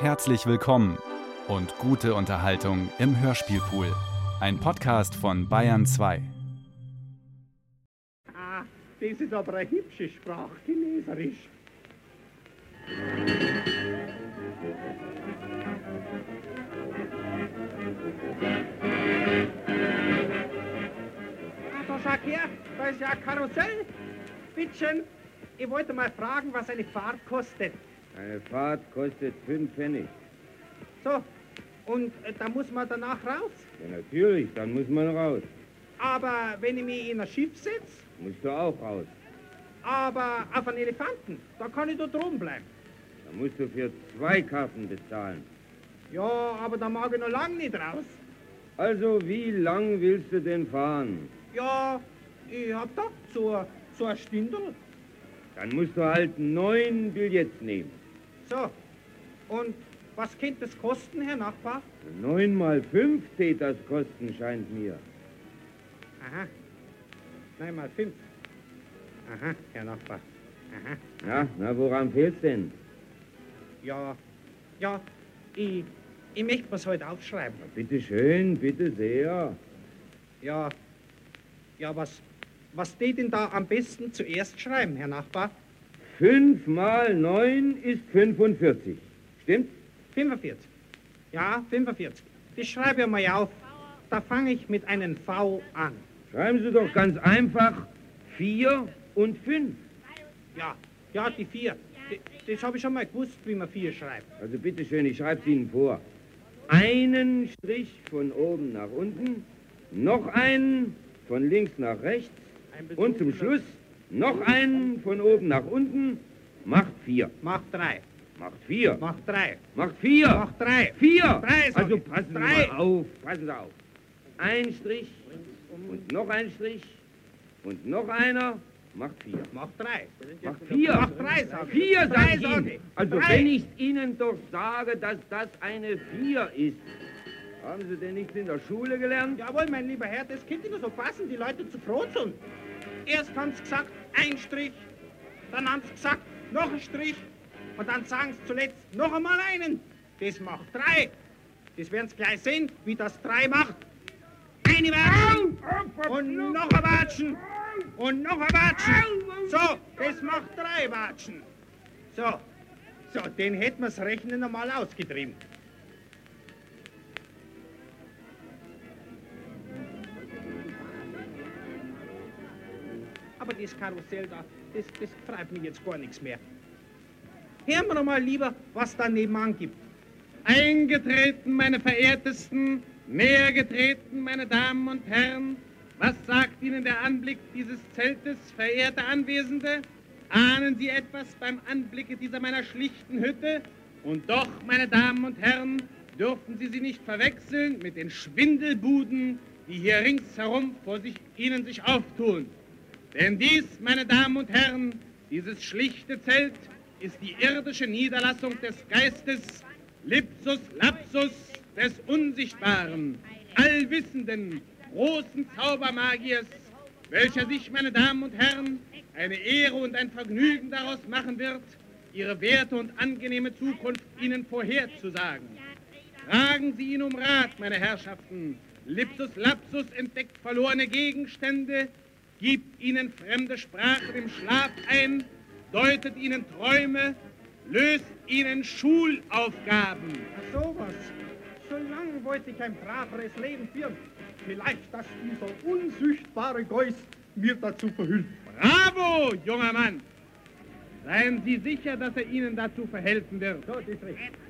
Herzlich willkommen und gute Unterhaltung im Hörspielpool. Ein Podcast von Bayern 2. Ah, das ist aber eine hübsche Sprache, Chinesisch. Ah, da schau her, da ist ja ein Karussell. Bittchen, ich wollte mal fragen, was eine Fahrt kostet. Eine Fahrt kostet fünf Pfennig. So, und äh, da muss man danach raus. Ja, natürlich, dann muss man raus. Aber wenn ich mich in ein Schiff setze, Musst du auch raus. aber auf einen Elefanten, da kann ich da droben bleiben. Da musst du für zwei Karten bezahlen. Ja, aber da mag ich noch lang nicht raus. Also, wie lang willst du denn fahren? Ja, ich hab so, so ein Stündel. Dann musst du halt neun Billets nehmen. So, und was könnte das kosten, Herr Nachbar? Neun mal fünf tät das kosten, scheint mir. Aha, nein, mal fünf. Aha, Herr Nachbar. Aha, Ja, na, woran fehlt's denn? ja, ja, ich, ich möchte mir's heute aufschreiben. Bitte schön, bitte sehr. Ja, ja, was, was steht denn da am besten zuerst schreiben, Herr Nachbar? Fünf mal neun ist 45. Stimmt? 45. Ja, 45. Das schreibe ich mal auf. Da fange ich mit einem V an. Schreiben Sie doch ganz einfach vier und fünf. Ja, ja, die vier. D- Das habe ich schon mal gewusst, wie man vier schreibt. Also bitte schön, ich schreibe es Ihnen vor. Einen Strich von oben nach unten, noch einen von links nach rechts und zum Schluss noch einen von oben nach unten. Macht vier. Mach drei. Macht vier. Mach drei. Macht vier. Mach drei. Vier. Drei, Also passen Sie Drei. mal auf. Passen Sie auf. Ein Strich und noch ein Strich und noch einer. Macht vier. Mach drei. Macht vier. Mach drei, sag ich. Vier, sag ich Ihnen. Also Drei. wenn ich Ihnen doch sage, dass das eine Vier ist, haben Sie denn nichts in der Schule gelernt? Jawohl, mein lieber Herr, das könnte nur so passen, die Leute zu froh sind. Erst haben sie gesagt, ein Strich, dann haben sie gesagt, noch ein Strich, und dann sagen sie zuletzt noch einmal einen. Das macht drei. Das werden sie gleich sehen, wie das drei macht. Eine Watschen und noch ein Watschen und noch ein Watschen. So, das macht drei Watschen. So, so, den hätten wir das Rechnen einmal ausgetrieben. Aber das Karussell da, das, das treibt mich jetzt gar nichts mehr. Hören wir doch mal lieber, was da nebenan gibt. Eingetreten, meine verehrtesten, näher getreten, meine Damen und Herren, was sagt Ihnen der Anblick dieses Zeltes, verehrte Anwesende? Ahnen Sie etwas beim Anblicke dieser meiner schlichten Hütte? Und doch, meine Damen und Herren, dürfen Sie sie nicht verwechseln mit den Schwindelbuden, die hier ringsherum vor sich, Ihnen sich auftun. Denn dies, meine Damen und Herren, dieses schlichte Zelt ist die irdische Niederlassung des Geistes, Lipsus Lapsus des Unsichtbaren, allwissenden, großen Zaubermagiers, welcher sich, meine Damen und Herren, eine Ehre und ein Vergnügen daraus machen wird, ihre werte und angenehme Zukunft Ihnen vorherzusagen. Fragen Sie ihn um Rat, meine Herrschaften. Lipsus Lapsus entdeckt verlorene Gegenstände, gibt ihnen fremde Sprachen im Schlaf ein, deutet ihnen Träume, löst ihnen Schulaufgaben. Ach sowas. So lange wollte ich ein braveres Leben führen. Vielleicht, dass dieser unsichtbare Geist mir dazu verhüllt. Bravo, junger Mann! Seien Sie sicher, dass er Ihnen dazu verhelfen wird. So.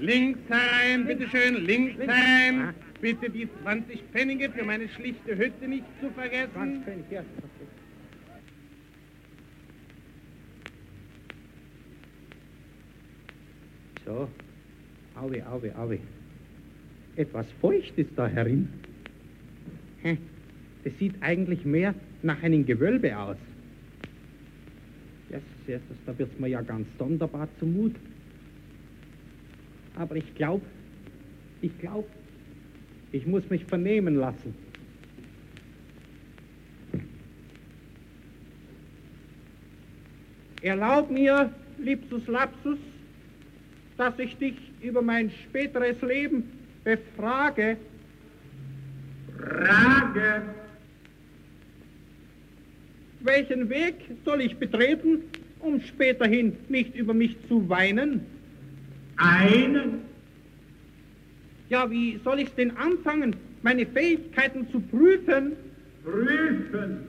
Links herein, bitteschön, links Links. herein. Ah. Bitte die 20 Pfennige für meine schlichte Hütte nicht zu vergessen. 20 Pfennig, ja. So, Auwe, Auwe, Auwe. Etwas feucht ist da herin. Hä? Das sieht eigentlich mehr nach einem Gewölbe aus. Ja, erstes, da wird's mir ja ganz sonderbar zumut. Aber ich glaube, ich glaube, ich muss mich vernehmen lassen. Erlaub mir, Lipsus Lapsus, dass ich dich über mein späteres Leben befrage. Frage. Welchen Weg soll ich betreten, um späterhin nicht über mich zu weinen? Einen. Ja, wie soll ich denn anfangen, meine Fähigkeiten zu prüfen? Prüfen.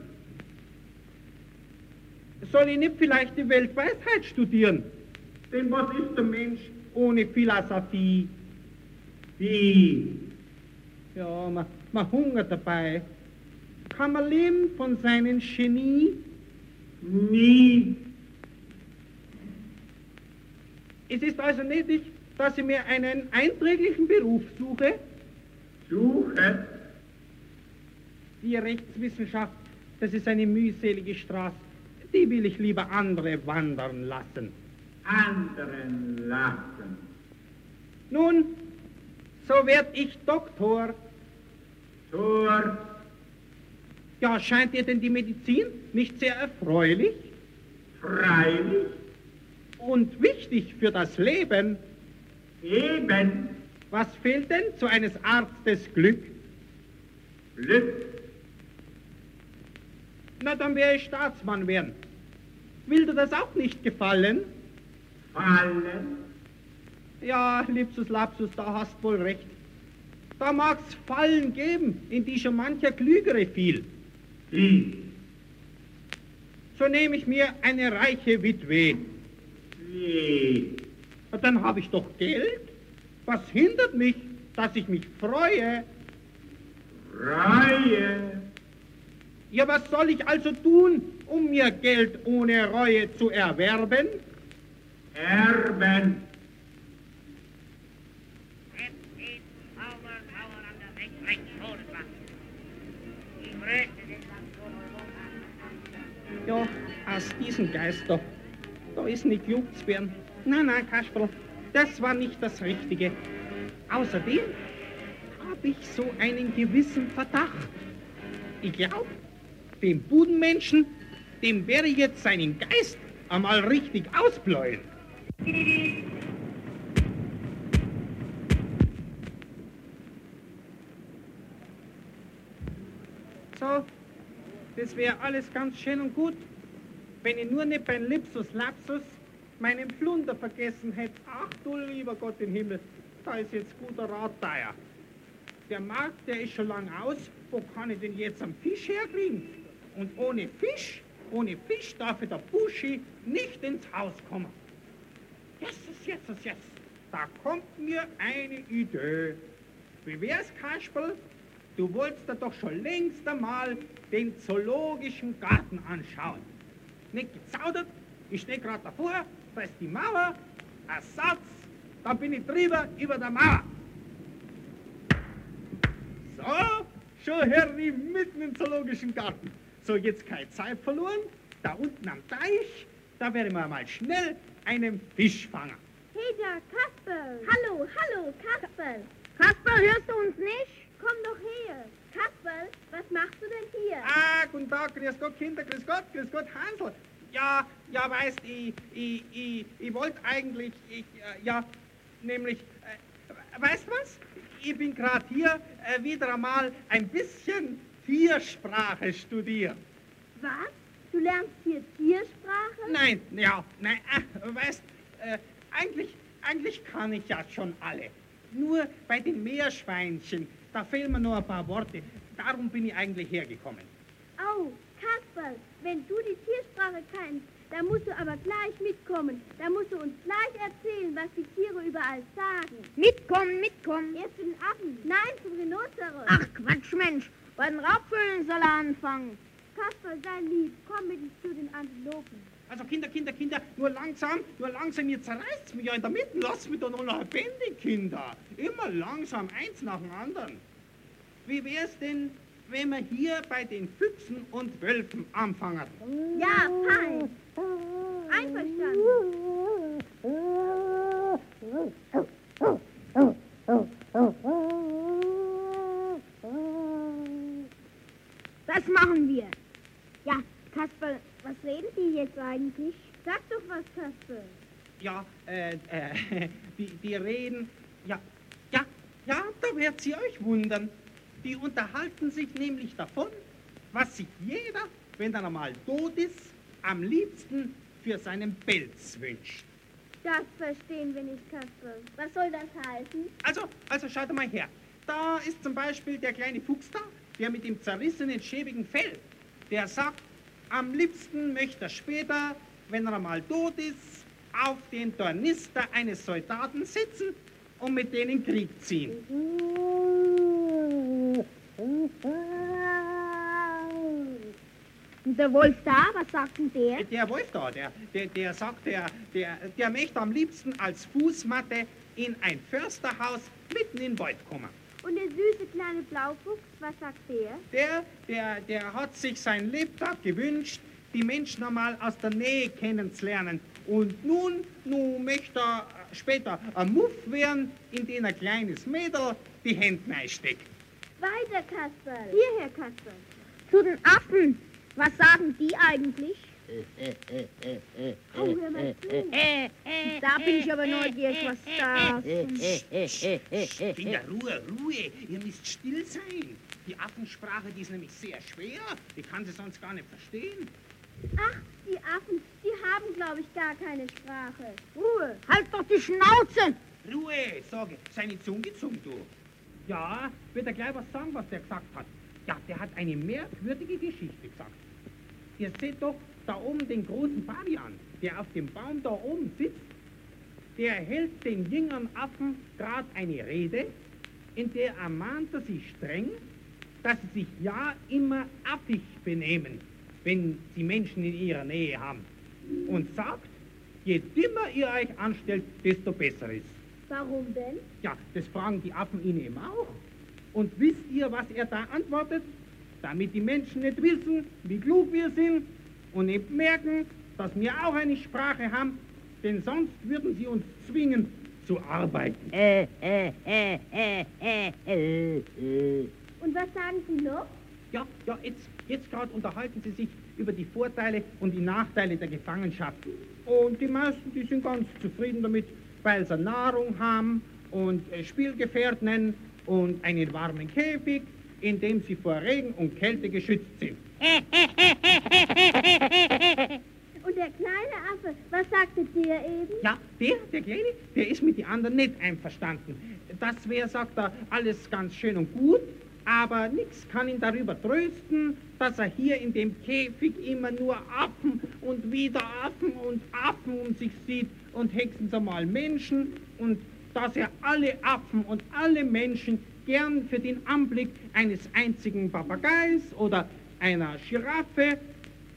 Soll ich nicht vielleicht die Weltweisheit studieren? Denn was ist der Mensch ohne Philosophie? Die. Ja, man, man hungert dabei. Kann man leben von seinem Genie? Nie. Es ist also nötig, dass ich mir einen einträglichen Beruf suche. Suche. Die Rechtswissenschaft, das ist eine mühselige Straße. Die will ich lieber andere wandern lassen. Anderen lassen. Nun, so werd ich Doktor. Tor. Ja, scheint dir denn die Medizin nicht sehr erfreulich Freilich. und wichtig für das Leben? Eben. Was fehlt denn zu eines Arztes Glück? Glück. Na, dann wäre ich Staatsmann werden. Will dir das auch nicht gefallen? Fallen. Ja, Lipsus Lapsus, da hast wohl recht. Da mag's Fallen geben, in die schon mancher Klügere fiel. Die. So nehme ich mir eine reiche Witwe. Wie. Dann habe ich doch Geld. Was hindert mich, dass ich mich freue? Reihe. Ja, was soll ich also tun, um mir Geld ohne Reue zu erwerben? Erben. Ja, aus diesem Geist da, da ist nicht juckt's werden. Nein, nein, Kasperl, das war nicht das Richtige. Außerdem habe ich so einen gewissen Verdacht. Ich glaube, dem Budenmenschen, dem wäre jetzt seinen Geist einmal richtig ausbläuen. So, das wäre alles ganz schön und gut, wenn ich nur nicht beim Lipsus Lapsus meinen Plunder vergessen hätte. Ach du lieber Gott im Himmel, da ist jetzt guter Rat teuer. Der Markt, der ist schon lang aus. Wo kann ich denn jetzt am Fisch herkriegen? Und ohne Fisch, ohne Fisch darf der Buschi nicht ins Haus kommen. Jesus, Jesus, Jesus, da kommt mir eine Idee. Wie wär's, Kasperl? Du wolltest da doch schon längst einmal den zoologischen Garten anschauen. Nicht gezaudert, ich stehe gerade davor, da ist die Mauer, ein Satz, da bin ich drüber über der Mauer. So, schon Harry mitten im zoologischen Garten. So, jetzt keine Zeit verloren. Da unten am Teich, da werden wir mal schnell einen Fisch fangen. Peter, Kasper! Hallo, hallo, Kasper! Kasper, hörst du uns nicht? Komm doch her! Kasper, was machst du denn hier? Ah, guten Tag, grüß Gott, Kinder, grüß Gott, grüß Gott, Hansel. Ja, ja, weißt, ich, ich, ich, ich wollte eigentlich, ich, äh, ja, nämlich, äh, weißt du was? Ich bin gerade hier äh, wieder einmal ein bisschen Tiersprache studieren. Was? Du lernst hier Tiersprache? Nein, ja, nein, äh, weißt, äh, eigentlich, eigentlich kann ich ja schon alle. Nur bei den Meerschweinchen, da fehlen mir nur ein paar Worte. Darum bin ich eigentlich hergekommen. Oh, Kasper, wenn du die Tiersprache kannst, dann musst du aber gleich mitkommen. Da musst du uns gleich erzählen, was die Tiere überall sagen. Mitkommen, mitkommen. Erst zu den Affen. Nein, zum Rhinoceros. Ach Quatsch, Mensch. Bei den Raubvögeln soll er anfangen. Kasper, sei lieb. Komm mit uns zu den Antilopen. Also Kinder, Kinder, Kinder, nur langsam, nur langsam, ihr zerreißt mich ja in der Mitte. Lasst mich doch noch lebendig, Kinder. Immer langsam, eins nach dem anderen. Wie wär's denn, wenn wir hier bei den Füchsen und Wölfen anfangen? Ja, fein. Einverstanden. Das machen wir. Ja, Kasper, was reden die jetzt eigentlich? Sag doch was, Kasper. ja, äh, äh, die, die reden, ja, ja, ja, da werdet ihr euch wundern. Die unterhalten sich nämlich davon, was sich jeder, wenn er einmal tot ist, am liebsten für seinen Pelz wünscht. Das verstehen wir nicht, Kasper. Was soll das heißen? Also, also schaut mal her. Da ist zum Beispiel der kleine Fuchs da, der mit dem zerrissenen, schäbigen Fell. Der sagt, am liebsten möchte er später, wenn er einmal tot ist, auf den Tornister eines Soldaten sitzen und mit denen Krieg ziehen. Und der Wolf da, was sagt denn der? Der Wolf da, der, der, der sagt, der, der, der möchte am liebsten als Fußmatte in ein Försterhaus mitten in den Wald kommen. Und der süße kleine Blaufuchs, was sagt der? Der, der, der hat sich sein Lebtag gewünscht, die Menschen einmal aus der Nähe kennenzulernen. Und nun, nun möchte er später ein Muff werden, in den ein kleines Mädel die Hände einsteckt. Weiter, Kasper. Hierher, Kasper. Zu den Affen. Was sagen die eigentlich? Oh, hör mal zu. Da bin ich aber neugierig, was da... Kinder, Ruhe, Ruhe, ihr müsst still sein. Die Affensprache, die ist nämlich sehr schwer, die kann sie sonst gar nicht verstehen. Ach, die Affen, die haben, glaube ich, gar keine Sprache. Ruhe. Halt doch die Schnauze! Ruhe, sage, seine Zunge zum du. Ja, wird er gleich was sagen, was der gesagt hat. Ja, der hat eine merkwürdige Geschichte gesagt. Ihr seht doch da oben den großen Fabian, der auf dem Baum da oben sitzt. Der hält den jüngeren Affen gerade eine Rede, in der ermahnt er sie streng, dass sie sich ja immer affig benehmen, wenn sie Menschen in ihrer Nähe haben. Und sagt, je dümmer ihr euch anstellt, desto besser ist. Warum denn? Ja, das fragen die Affen ihn eben auch. Und wisst ihr, was er da antwortet? Damit die Menschen nicht wissen, wie klug wir sind und nicht merken, dass wir auch eine Sprache haben, denn sonst würden sie uns zwingen zu arbeiten. Und was sagen Sie noch? Ja, ja, jetzt, jetzt gerade unterhalten sie sich über die Vorteile und die Nachteile der Gefangenschaft. Und die meisten, die sind ganz zufrieden damit, weil sie Nahrung haben und äh, Spielgefährten und einen warmen Käfig, in dem sie vor Regen und Kälte geschützt sind. Und der kleine Affe, was sagte der eben? Ja, der, der Kleine, der ist mit den anderen nicht einverstanden. Das wäre, sagt er, alles ganz schön und gut, aber nichts kann ihn darüber trösten, dass er hier in dem Käfig immer nur Affen und wieder Affen und Affen um sich sieht und höchstens einmal Menschen und dass er alle Affen und alle Menschen gern für den Anblick eines einzigen Papageis oder einer Giraffe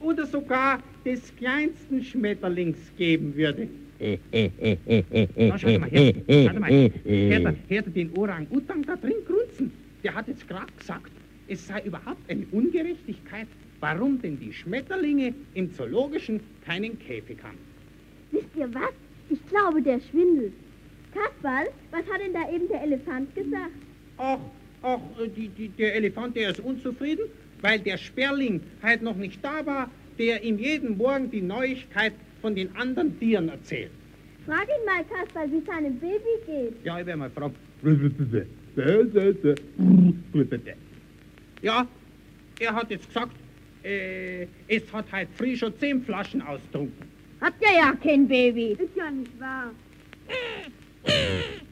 oder sogar des kleinsten Schmetterlings geben würde. Na, schaut mal her, schaut mal, hört hört den Orang-Utang da drin grunzen? Der hat jetzt gerade gesagt, es sei überhaupt eine Ungerechtigkeit, warum denn die Schmetterlinge im Zoologischen keinen Käfig haben. Wisst ihr was? Ich glaube, der schwindelt. Kasperl, was hat denn da eben der Elefant gesagt? Ach, ach, äh, die, die, der Elefant, der ist unzufrieden, weil der Sperling halt noch nicht da war, der ihm jeden Morgen die Neuigkeit von den anderen Tieren erzählt. Frag ihn mal, Kasperl, wie es seinem Baby geht. Ja, ich werde mal fragen. Ja, er hat jetzt gesagt, äh, es hat halt früh schon zehn Flaschen austrunken. Hat ja ja kein Baby. Ist ja nicht wahr.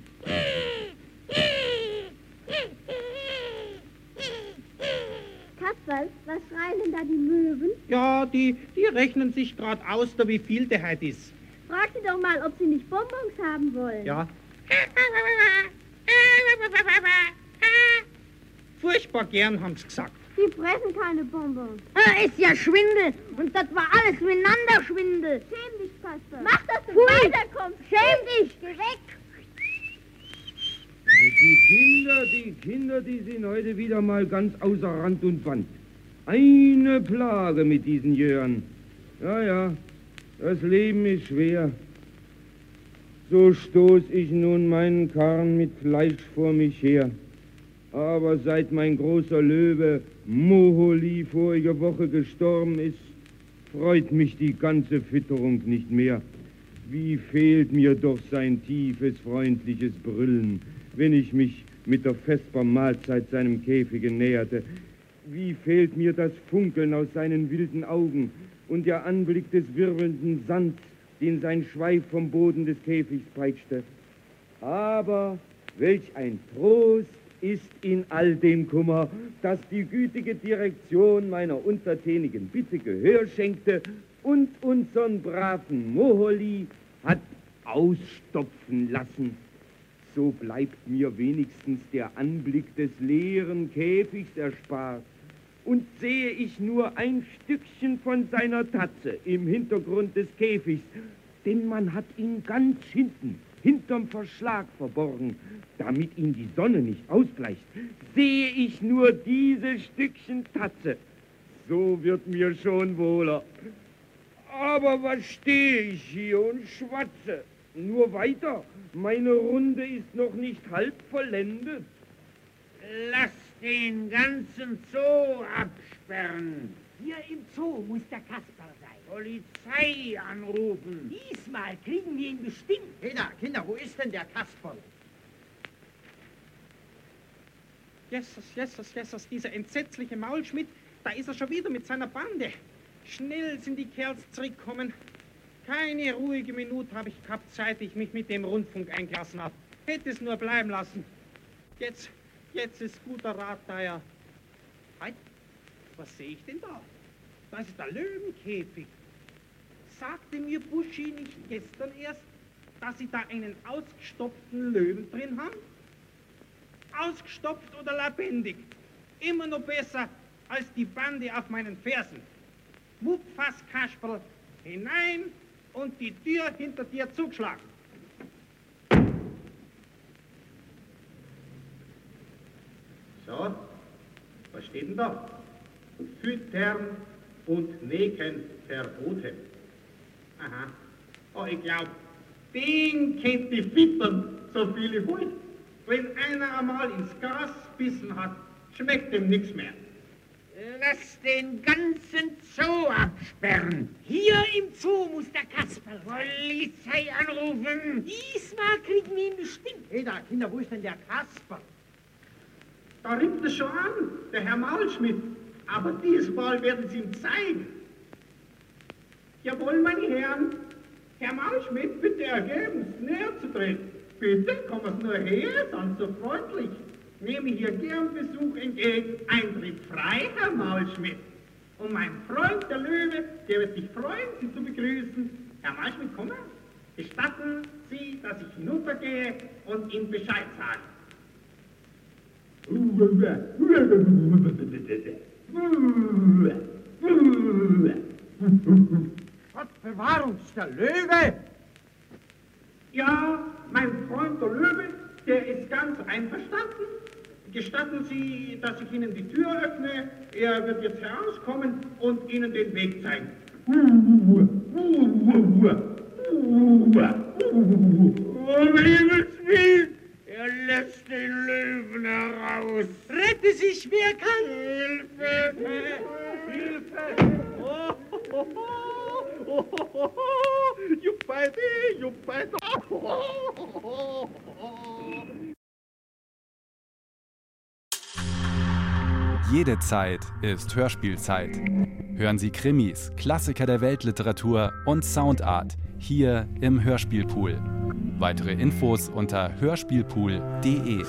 Kasperl, was schreien denn da die Möwen? Ja, die, die rechnen sich gerade aus, da wie viel der halt ist. Frag sie doch mal, ob sie nicht Bonbons haben wollen. Ja. Furchtbar gern, haben sie gesagt. Sie fressen keine Bonbons. Ah, ist ja Schwindel. Und das war alles miteinander Schwindel. Schäm dich, Kasperl. Mach, dass du weiterkommst. Schäm dich. Geh weg. Die Kinder, die Kinder, die sind heute wieder mal ganz außer Rand und Band. Eine Plage mit diesen Jöhren. Ja, ja, das Leben ist schwer. So stoß ich nun meinen Karren mit Fleisch vor mich her. Aber seit mein großer Löwe Moholi vorige Woche gestorben ist, freut mich die ganze Fütterung nicht mehr. Wie fehlt mir doch sein tiefes, freundliches Brüllen, wenn ich mich mit der Vesper Mahlzeit seinem Käfige näherte. Wie fehlt mir das Funkeln aus seinen wilden Augen und der Anblick des wirbelnden Sands, den sein Schweif vom Boden des Käfigs peitschte. Aber welch ein Trost ist in all dem Kummer, dass die gütige Direktion meiner untertänigen Bitte Gehör schenkte und unseren braven Moholi hat ausstopfen lassen. So bleibt mir wenigstens der Anblick des leeren Käfigs erspart. Und sehe ich nur ein Stückchen von seiner Tatze im Hintergrund des Käfigs, denn man hat ihn ganz hinten, hinterm Verschlag verborgen, damit ihn die Sonne nicht ausbleicht, sehe ich nur dieses Stückchen Tatze. So wird mir schon wohler. Aber was stehe ich hier und schwatze? Nur weiter. Meine Runde ist noch nicht halb vollendet. Lass den ganzen Zoo absperren. Hier im Zoo muss der Kasper sein. Polizei anrufen. Diesmal kriegen wir ihn bestimmt. Da, Kinder, wo ist denn der Kasperl? Jesus, Jesus, Jesus, dieser entsetzliche Maulschmidt, da ist er schon wieder mit seiner Bande. Schnell sind die Kerls zurückgekommen. Keine ruhige Minute habe ich gehabt, seit ich mich mit dem Rundfunk eingelassen habe. Hätte es nur bleiben lassen. Jetzt, jetzt ist guter Rat da ja. Halt, was sehe ich denn da? Das ist der Löwenkäfig. Sagte mir Buschi nicht gestern erst, dass Sie da einen ausgestopften Löwen drin haben? Ausgestopft oder lebendig? Immer noch besser als die Bande auf meinen Fersen. Wupp, fass Kasperl, hinein und die Tür hinter dir zugeschlagen. So, was steht denn da? Füttern und Necken verboten. Aha. Oh, ich glaub, den kennt die Fittern, so viele wollen. Wenn einer einmal ins Gras bissen hat, schmeckt dem nichts mehr. Lass den ganzen Zoo absperren. Hier im Zoo muss der Kasper. Polizei anrufen. Diesmal kriegen wir ihn bestimmt. Hey da, Kinder, wo ist denn der Kasper? Da riecht es schon an, der Herr Maulschmidt. Aber diesmal werden Sie ihm zeigen. Jawohl, meine Herren. Herr Maulschmidt, bitte ergeben, näher zu treten. Bitte, kommen Sie nur her, sind so freundlich. Nehme hier gern Besuch entgegen. Eintritt frei, Herr Maulschmidt. Und mein Freund, der Löwe, der wird sich freuen, Sie zu begrüßen. Herr Maulschmidt, komm mal. Gestatten Sie, dass ich hinuntergehe und ihm Bescheid sage. Gott bewahr uns, der Löwe. Ja, mein Freund der Löwe, der ist ganz einverstanden. Gestatten Sie, dass ich Ihnen die Tür öffne. Er wird jetzt herauskommen und Ihnen den Weg zeigen. Um Himmels Willen, er lässt den Löwen heraus. Rette sich, wer kann. Hilfe! Hilfe! Oh, oh, oh, oh, oh, oh, oh, Juppidi, juppidi. Oh, oh, oh, oh. Jede Zeit ist Hörspielzeit. Hören Sie Krimis, Klassiker der Weltliteratur und Soundart hier im Hörspielpool. Weitere Infos unter hörspielpool.de.